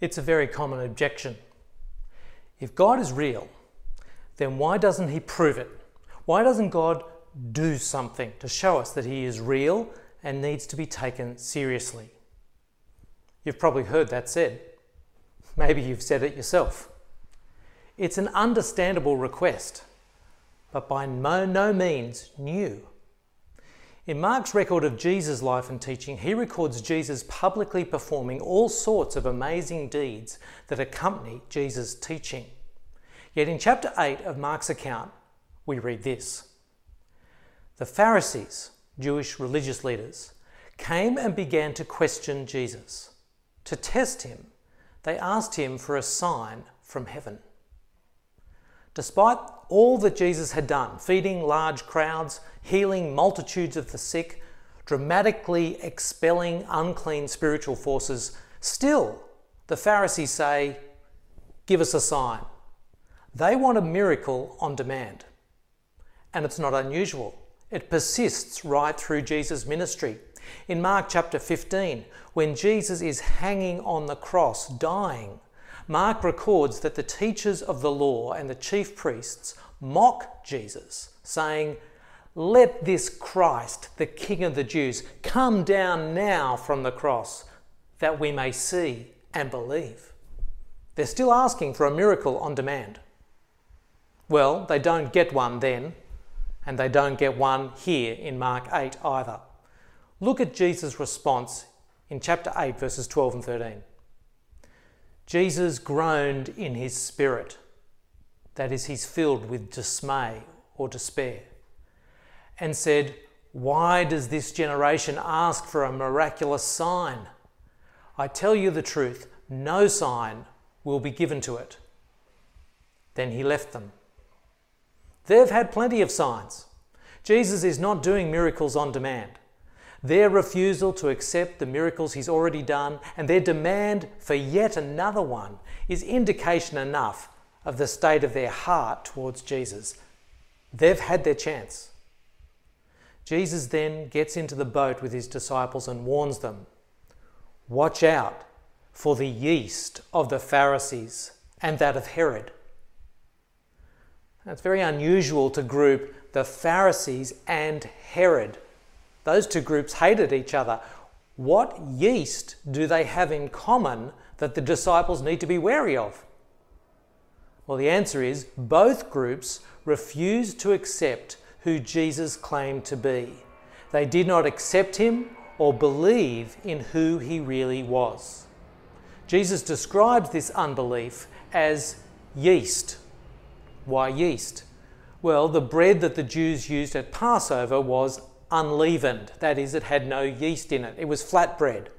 It's a very common objection. If God is real, then why doesn't He prove it? Why doesn't God do something to show us that He is real and needs to be taken seriously? You've probably heard that said. Maybe you've said it yourself. It's an understandable request, but by no means new. In Mark's record of Jesus' life and teaching, he records Jesus publicly performing all sorts of amazing deeds that accompany Jesus' teaching. Yet in chapter 8 of Mark's account, we read this The Pharisees, Jewish religious leaders, came and began to question Jesus. To test him, they asked him for a sign from heaven. Despite all that Jesus had done, feeding large crowds, healing multitudes of the sick, dramatically expelling unclean spiritual forces, still the Pharisees say, Give us a sign. They want a miracle on demand. And it's not unusual. It persists right through Jesus' ministry. In Mark chapter 15, when Jesus is hanging on the cross, dying, Mark records that the teachers of the law and the chief priests mock Jesus, saying, Let this Christ, the King of the Jews, come down now from the cross, that we may see and believe. They're still asking for a miracle on demand. Well, they don't get one then, and they don't get one here in Mark 8 either. Look at Jesus' response in chapter 8, verses 12 and 13. Jesus groaned in his spirit. That is, he's filled with dismay or despair. And said, Why does this generation ask for a miraculous sign? I tell you the truth, no sign will be given to it. Then he left them. They've had plenty of signs. Jesus is not doing miracles on demand. Their refusal to accept the miracles he's already done and their demand for yet another one is indication enough of the state of their heart towards Jesus. They've had their chance. Jesus then gets into the boat with his disciples and warns them Watch out for the yeast of the Pharisees and that of Herod. It's very unusual to group the Pharisees and Herod those two groups hated each other. What yeast do they have in common that the disciples need to be wary of? Well, the answer is both groups refused to accept who Jesus claimed to be. They did not accept him or believe in who he really was. Jesus describes this unbelief as yeast. Why yeast? Well, the bread that the Jews used at Passover was unleavened. That is, it had no yeast in it. It was flat bread.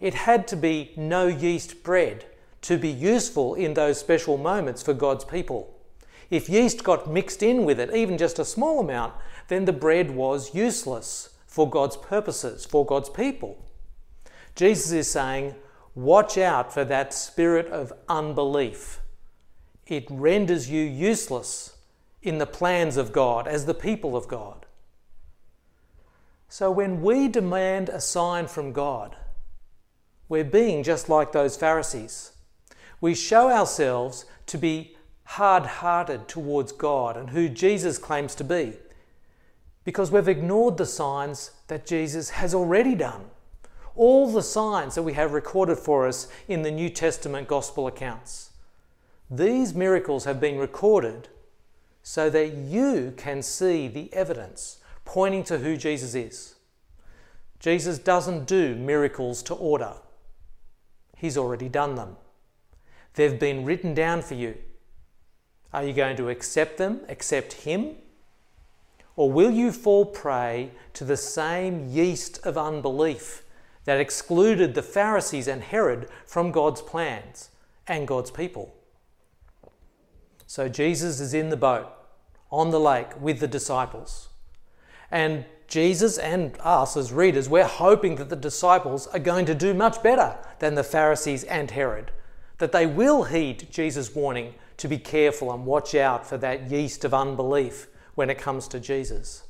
It had to be no yeast bread to be useful in those special moments for God's people. If yeast got mixed in with it, even just a small amount, then the bread was useless for God's purposes, for God's people. Jesus is saying, watch out for that spirit of unbelief. It renders you useless in the plans of God as the people of God. So when we demand a sign from God, we're being just like those Pharisees. We show ourselves to be hard hearted towards God and who Jesus claims to be because we've ignored the signs that Jesus has already done. All the signs that we have recorded for us in the New Testament gospel accounts. These miracles have been recorded so that you can see the evidence pointing to who Jesus is. Jesus doesn't do miracles to order, He's already done them. They've been written down for you. Are you going to accept them, accept Him? Or will you fall prey to the same yeast of unbelief that excluded the Pharisees and Herod from God's plans and God's people? So Jesus is in the boat on the lake with the disciples. And Jesus and us as readers, we're hoping that the disciples are going to do much better than the Pharisees and Herod, that they will heed Jesus' warning to be careful and watch out for that yeast of unbelief when it comes to Jesus.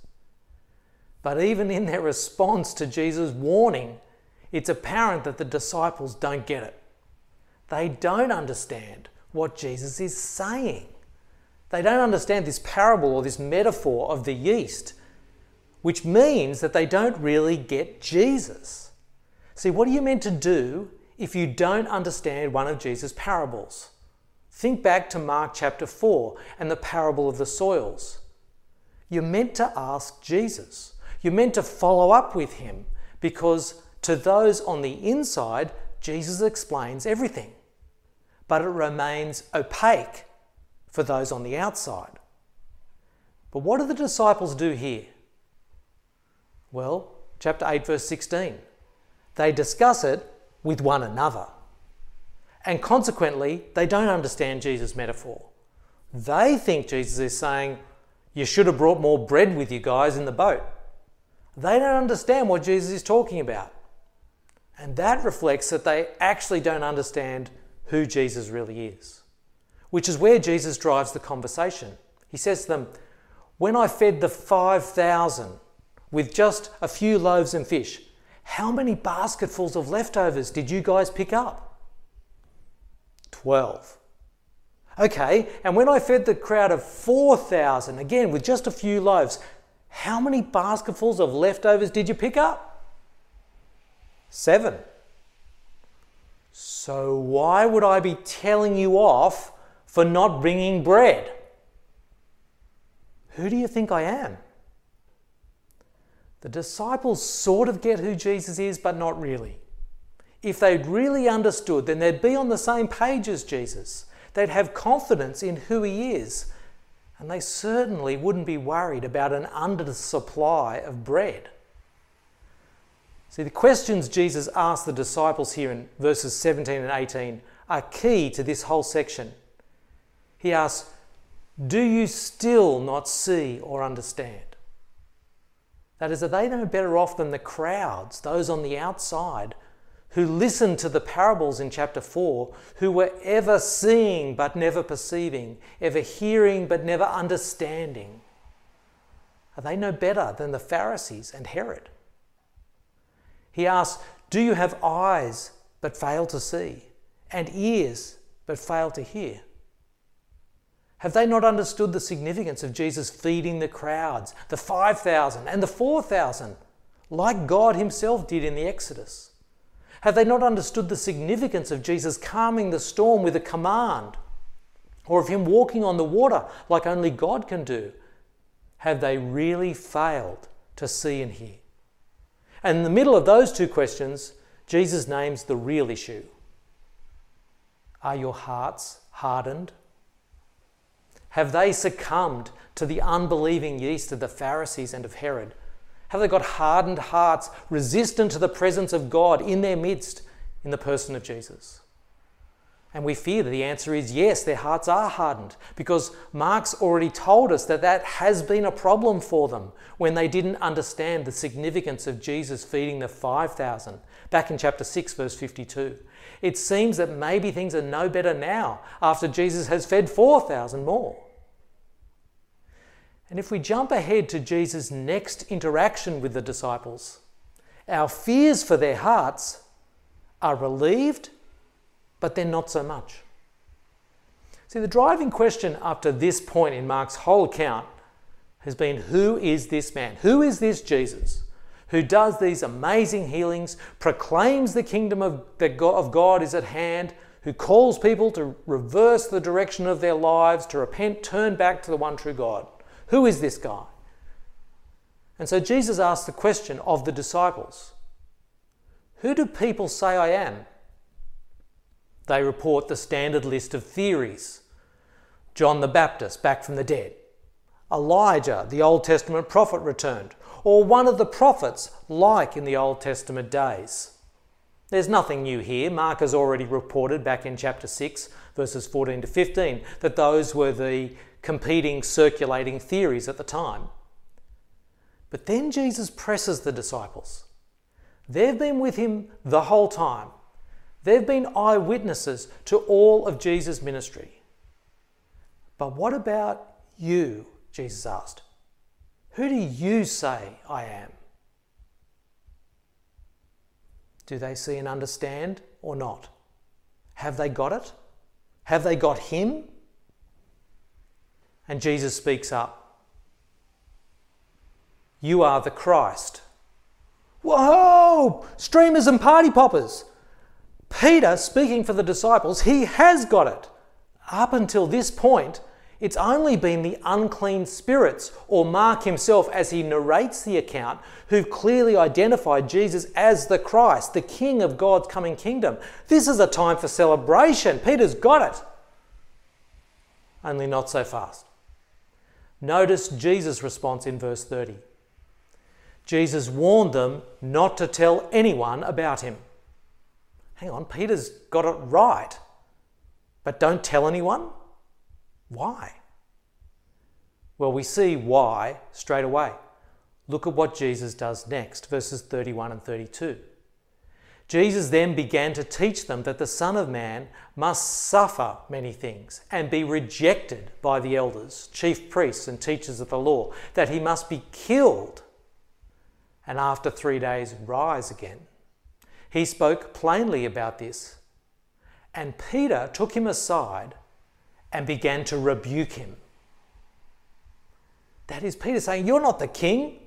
But even in their response to Jesus' warning, it's apparent that the disciples don't get it. they don't understand what Jesus is saying. They don't understand this parable or this metaphor of the yeast, which means that they don't really get Jesus. See, what are you meant to do if you don't understand one of Jesus' parables? Think back to Mark chapter 4 and the parable of the soils. You're meant to ask Jesus. You're meant to follow up with him because to those on the inside, Jesus explains everything. But it remains opaque for those on the outside. But what do the disciples do here? Well, chapter 8, verse 16. They discuss it with one another. And consequently, they don't understand Jesus' metaphor. They think Jesus is saying, You should have brought more bread with you guys in the boat. They don't understand what Jesus is talking about. And that reflects that they actually don't understand who Jesus really is, which is where Jesus drives the conversation. He says to them, When I fed the 5,000 with just a few loaves and fish, how many basketfuls of leftovers did you guys pick up? 12. Okay, and when I fed the crowd of 4,000, again with just a few loaves, how many basketfuls of leftovers did you pick up? Seven. So why would I be telling you off for not bringing bread? Who do you think I am? The disciples sort of get who Jesus is, but not really. If they'd really understood, then they'd be on the same page as Jesus. They'd have confidence in who he is, and they certainly wouldn't be worried about an undersupply of bread. See, the questions Jesus asked the disciples here in verses 17 and 18 are key to this whole section. He asks, Do you still not see or understand? That is, are they no better off than the crowds, those on the outside, who listened to the parables in chapter 4, who were ever seeing but never perceiving, ever hearing but never understanding? Are they no better than the Pharisees and Herod? He asks, Do you have eyes but fail to see, and ears but fail to hear? Have they not understood the significance of Jesus feeding the crowds, the 5,000 and the 4,000, like God Himself did in the Exodus? Have they not understood the significance of Jesus calming the storm with a command, or of Him walking on the water like only God can do? Have they really failed to see and hear? And in the middle of those two questions, Jesus names the real issue Are your hearts hardened? Have they succumbed to the unbelieving yeast of the Pharisees and of Herod? Have they got hardened hearts, resistant to the presence of God in their midst in the person of Jesus? And we fear that the answer is yes, their hearts are hardened because Mark's already told us that that has been a problem for them when they didn't understand the significance of Jesus feeding the 5,000 back in chapter 6, verse 52. It seems that maybe things are no better now after Jesus has fed 4,000 more. And if we jump ahead to Jesus' next interaction with the disciples, our fears for their hearts are relieved but then not so much. See, the driving question to this point in Mark's whole account has been who is this man? Who is this Jesus who does these amazing healings, proclaims the kingdom of, of God is at hand, who calls people to reverse the direction of their lives, to repent, turn back to the one true God? Who is this guy? And so Jesus asked the question of the disciples Who do people say I am? They report the standard list of theories John the Baptist back from the dead, Elijah, the Old Testament prophet, returned, or one of the prophets, like in the Old Testament days. There's nothing new here. Mark has already reported back in chapter 6, verses 14 to 15, that those were the competing circulating theories at the time. But then Jesus presses the disciples. They've been with him the whole time. They've been eyewitnesses to all of Jesus' ministry. But what about you? Jesus asked. Who do you say I am? Do they see and understand or not? Have they got it? Have they got him? And Jesus speaks up. You are the Christ. Whoa! Streamers and party poppers. Peter, speaking for the disciples, he has got it. Up until this point, it's only been the unclean spirits, or Mark himself as he narrates the account, who've clearly identified Jesus as the Christ, the King of God's coming kingdom. This is a time for celebration. Peter's got it. Only not so fast. Notice Jesus' response in verse 30. Jesus warned them not to tell anyone about him. Hang on, Peter's got it right. But don't tell anyone? Why? Well, we see why straight away. Look at what Jesus does next, verses 31 and 32. Jesus then began to teach them that the Son of Man must suffer many things and be rejected by the elders, chief priests, and teachers of the law, that he must be killed and after three days rise again. He spoke plainly about this, and Peter took him aside and began to rebuke him. That is Peter saying, You're not the king.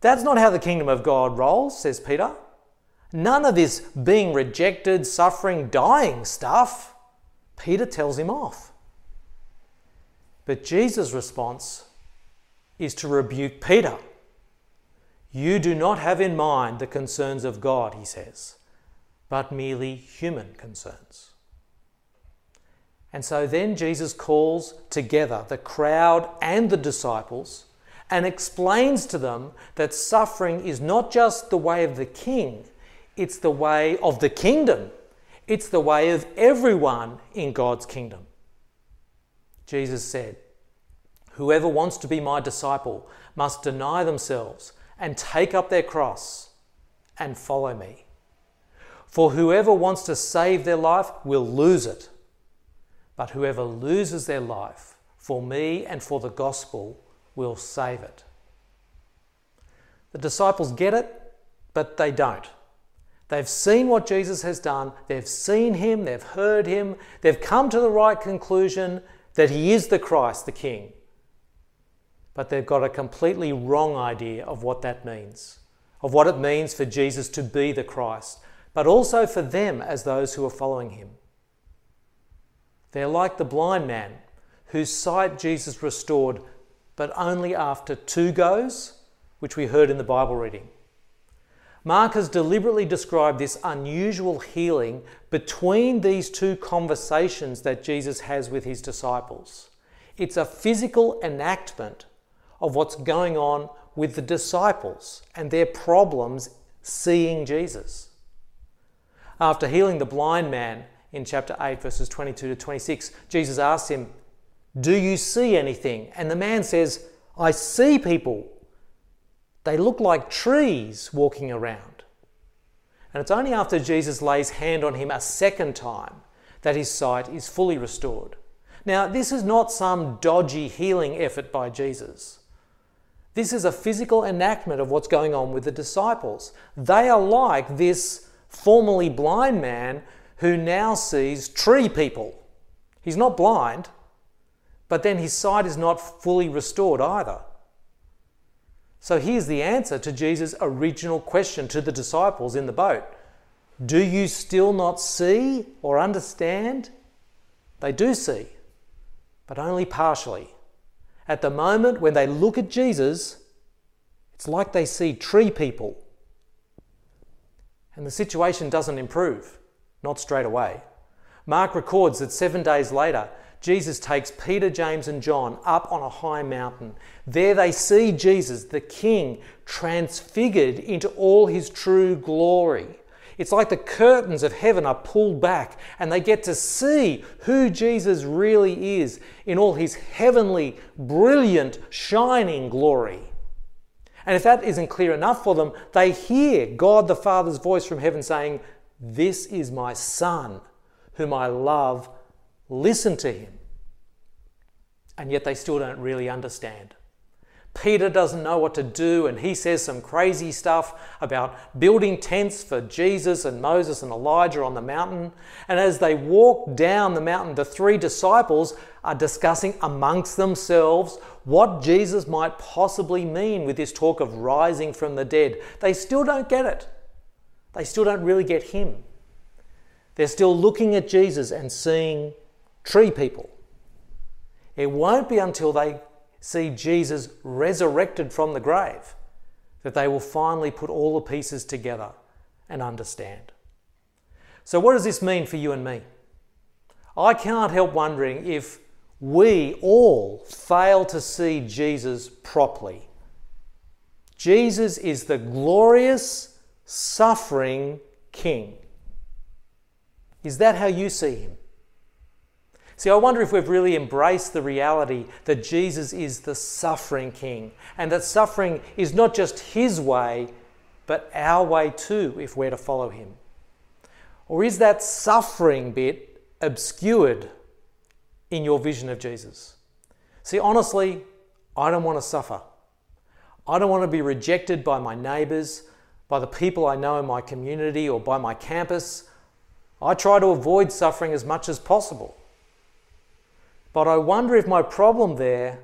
That's not how the kingdom of God rolls, says Peter. None of this being rejected, suffering, dying stuff. Peter tells him off. But Jesus' response is to rebuke Peter. You do not have in mind the concerns of God, he says, but merely human concerns. And so then Jesus calls together the crowd and the disciples and explains to them that suffering is not just the way of the king, it's the way of the kingdom. It's the way of everyone in God's kingdom. Jesus said, Whoever wants to be my disciple must deny themselves and take up their cross and follow me. For whoever wants to save their life will lose it but whoever loses their life for me and for the gospel will save it. The disciples get it, but they don't. They've seen what Jesus has done, they've seen him, they've heard him, they've come to the right conclusion that he is the Christ, the King. But they've got a completely wrong idea of what that means, of what it means for Jesus to be the Christ, but also for them as those who are following him. They're like the blind man whose sight Jesus restored, but only after two goes, which we heard in the Bible reading. Mark has deliberately described this unusual healing between these two conversations that Jesus has with his disciples. It's a physical enactment of what's going on with the disciples and their problems seeing Jesus. After healing the blind man, in chapter 8, verses 22 to 26, Jesus asks him, Do you see anything? And the man says, I see people. They look like trees walking around. And it's only after Jesus lays hand on him a second time that his sight is fully restored. Now, this is not some dodgy healing effort by Jesus. This is a physical enactment of what's going on with the disciples. They are like this formerly blind man who now sees tree people. He's not blind, but then his sight is not fully restored either. So here's the answer to Jesus' original question to the disciples in the boat Do you still not see or understand? They do see, but only partially. At the moment when they look at Jesus, it's like they see tree people. And the situation doesn't improve not straight away. Mark records that seven days later, Jesus takes Peter, James, and John up on a high mountain. There they see Jesus, the King, transfigured into all his true glory. It's like the curtains of heaven are pulled back and they get to see who Jesus really is in all his heavenly, brilliant, shining glory. And if that isn't clear enough for them, they hear God the Father's voice from heaven saying, this is my son, whom I love. Listen to him. And yet they still don't really understand. Peter doesn't know what to do, and he says some crazy stuff about building tents for Jesus and Moses and Elijah on the mountain. And as they walk down the mountain, the three disciples are discussing amongst themselves what Jesus might possibly mean with this talk of rising from the dead. They still don't get it, they still don't really get him. They're still looking at Jesus and seeing tree people. It won't be until they see Jesus resurrected from the grave that they will finally put all the pieces together and understand. So, what does this mean for you and me? I can't help wondering if we all fail to see Jesus properly. Jesus is the glorious, suffering King. Is that how you see him? See, I wonder if we've really embraced the reality that Jesus is the suffering King and that suffering is not just his way, but our way too, if we're to follow him. Or is that suffering bit obscured in your vision of Jesus? See, honestly, I don't want to suffer. I don't want to be rejected by my neighbours, by the people I know in my community, or by my campus. I try to avoid suffering as much as possible. But I wonder if my problem there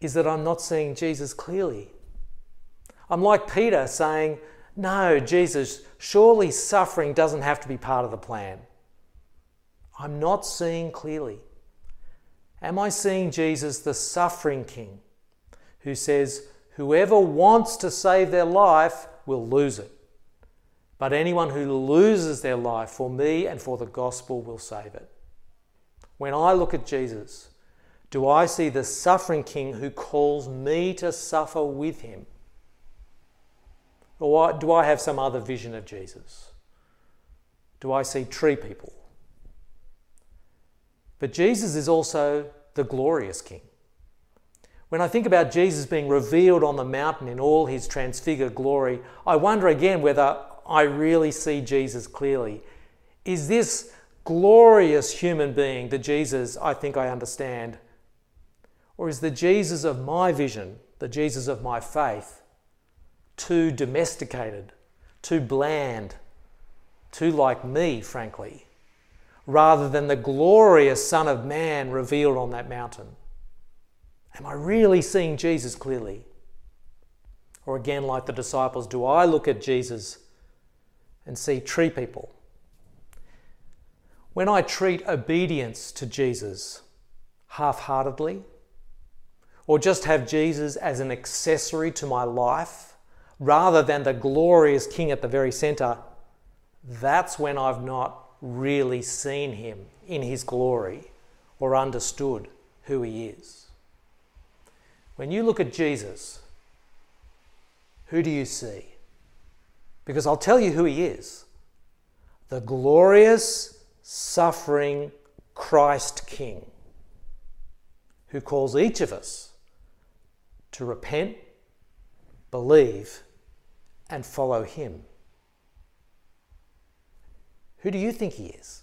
is that I'm not seeing Jesus clearly. I'm like Peter saying, No, Jesus, surely suffering doesn't have to be part of the plan. I'm not seeing clearly. Am I seeing Jesus, the suffering King, who says, Whoever wants to save their life will lose it. But anyone who loses their life for me and for the gospel will save it. When I look at Jesus, do I see the suffering King who calls me to suffer with him? Or do I have some other vision of Jesus? Do I see tree people? But Jesus is also the glorious King. When I think about Jesus being revealed on the mountain in all his transfigured glory, I wonder again whether I really see Jesus clearly. Is this glorious human being, the Jesus I think I understand? Or is the Jesus of my vision, the Jesus of my faith, too domesticated, too bland, too like me, frankly, rather than the glorious Son of Man revealed on that mountain? Am I really seeing Jesus clearly? Or again, like the disciples, do I look at Jesus and see tree people? When I treat obedience to Jesus half heartedly, or just have Jesus as an accessory to my life rather than the glorious King at the very center, that's when I've not really seen him in his glory or understood who he is. When you look at Jesus, who do you see? Because I'll tell you who he is the glorious suffering Christ King who calls each of us to repent, believe, and follow him. Who do you think he is?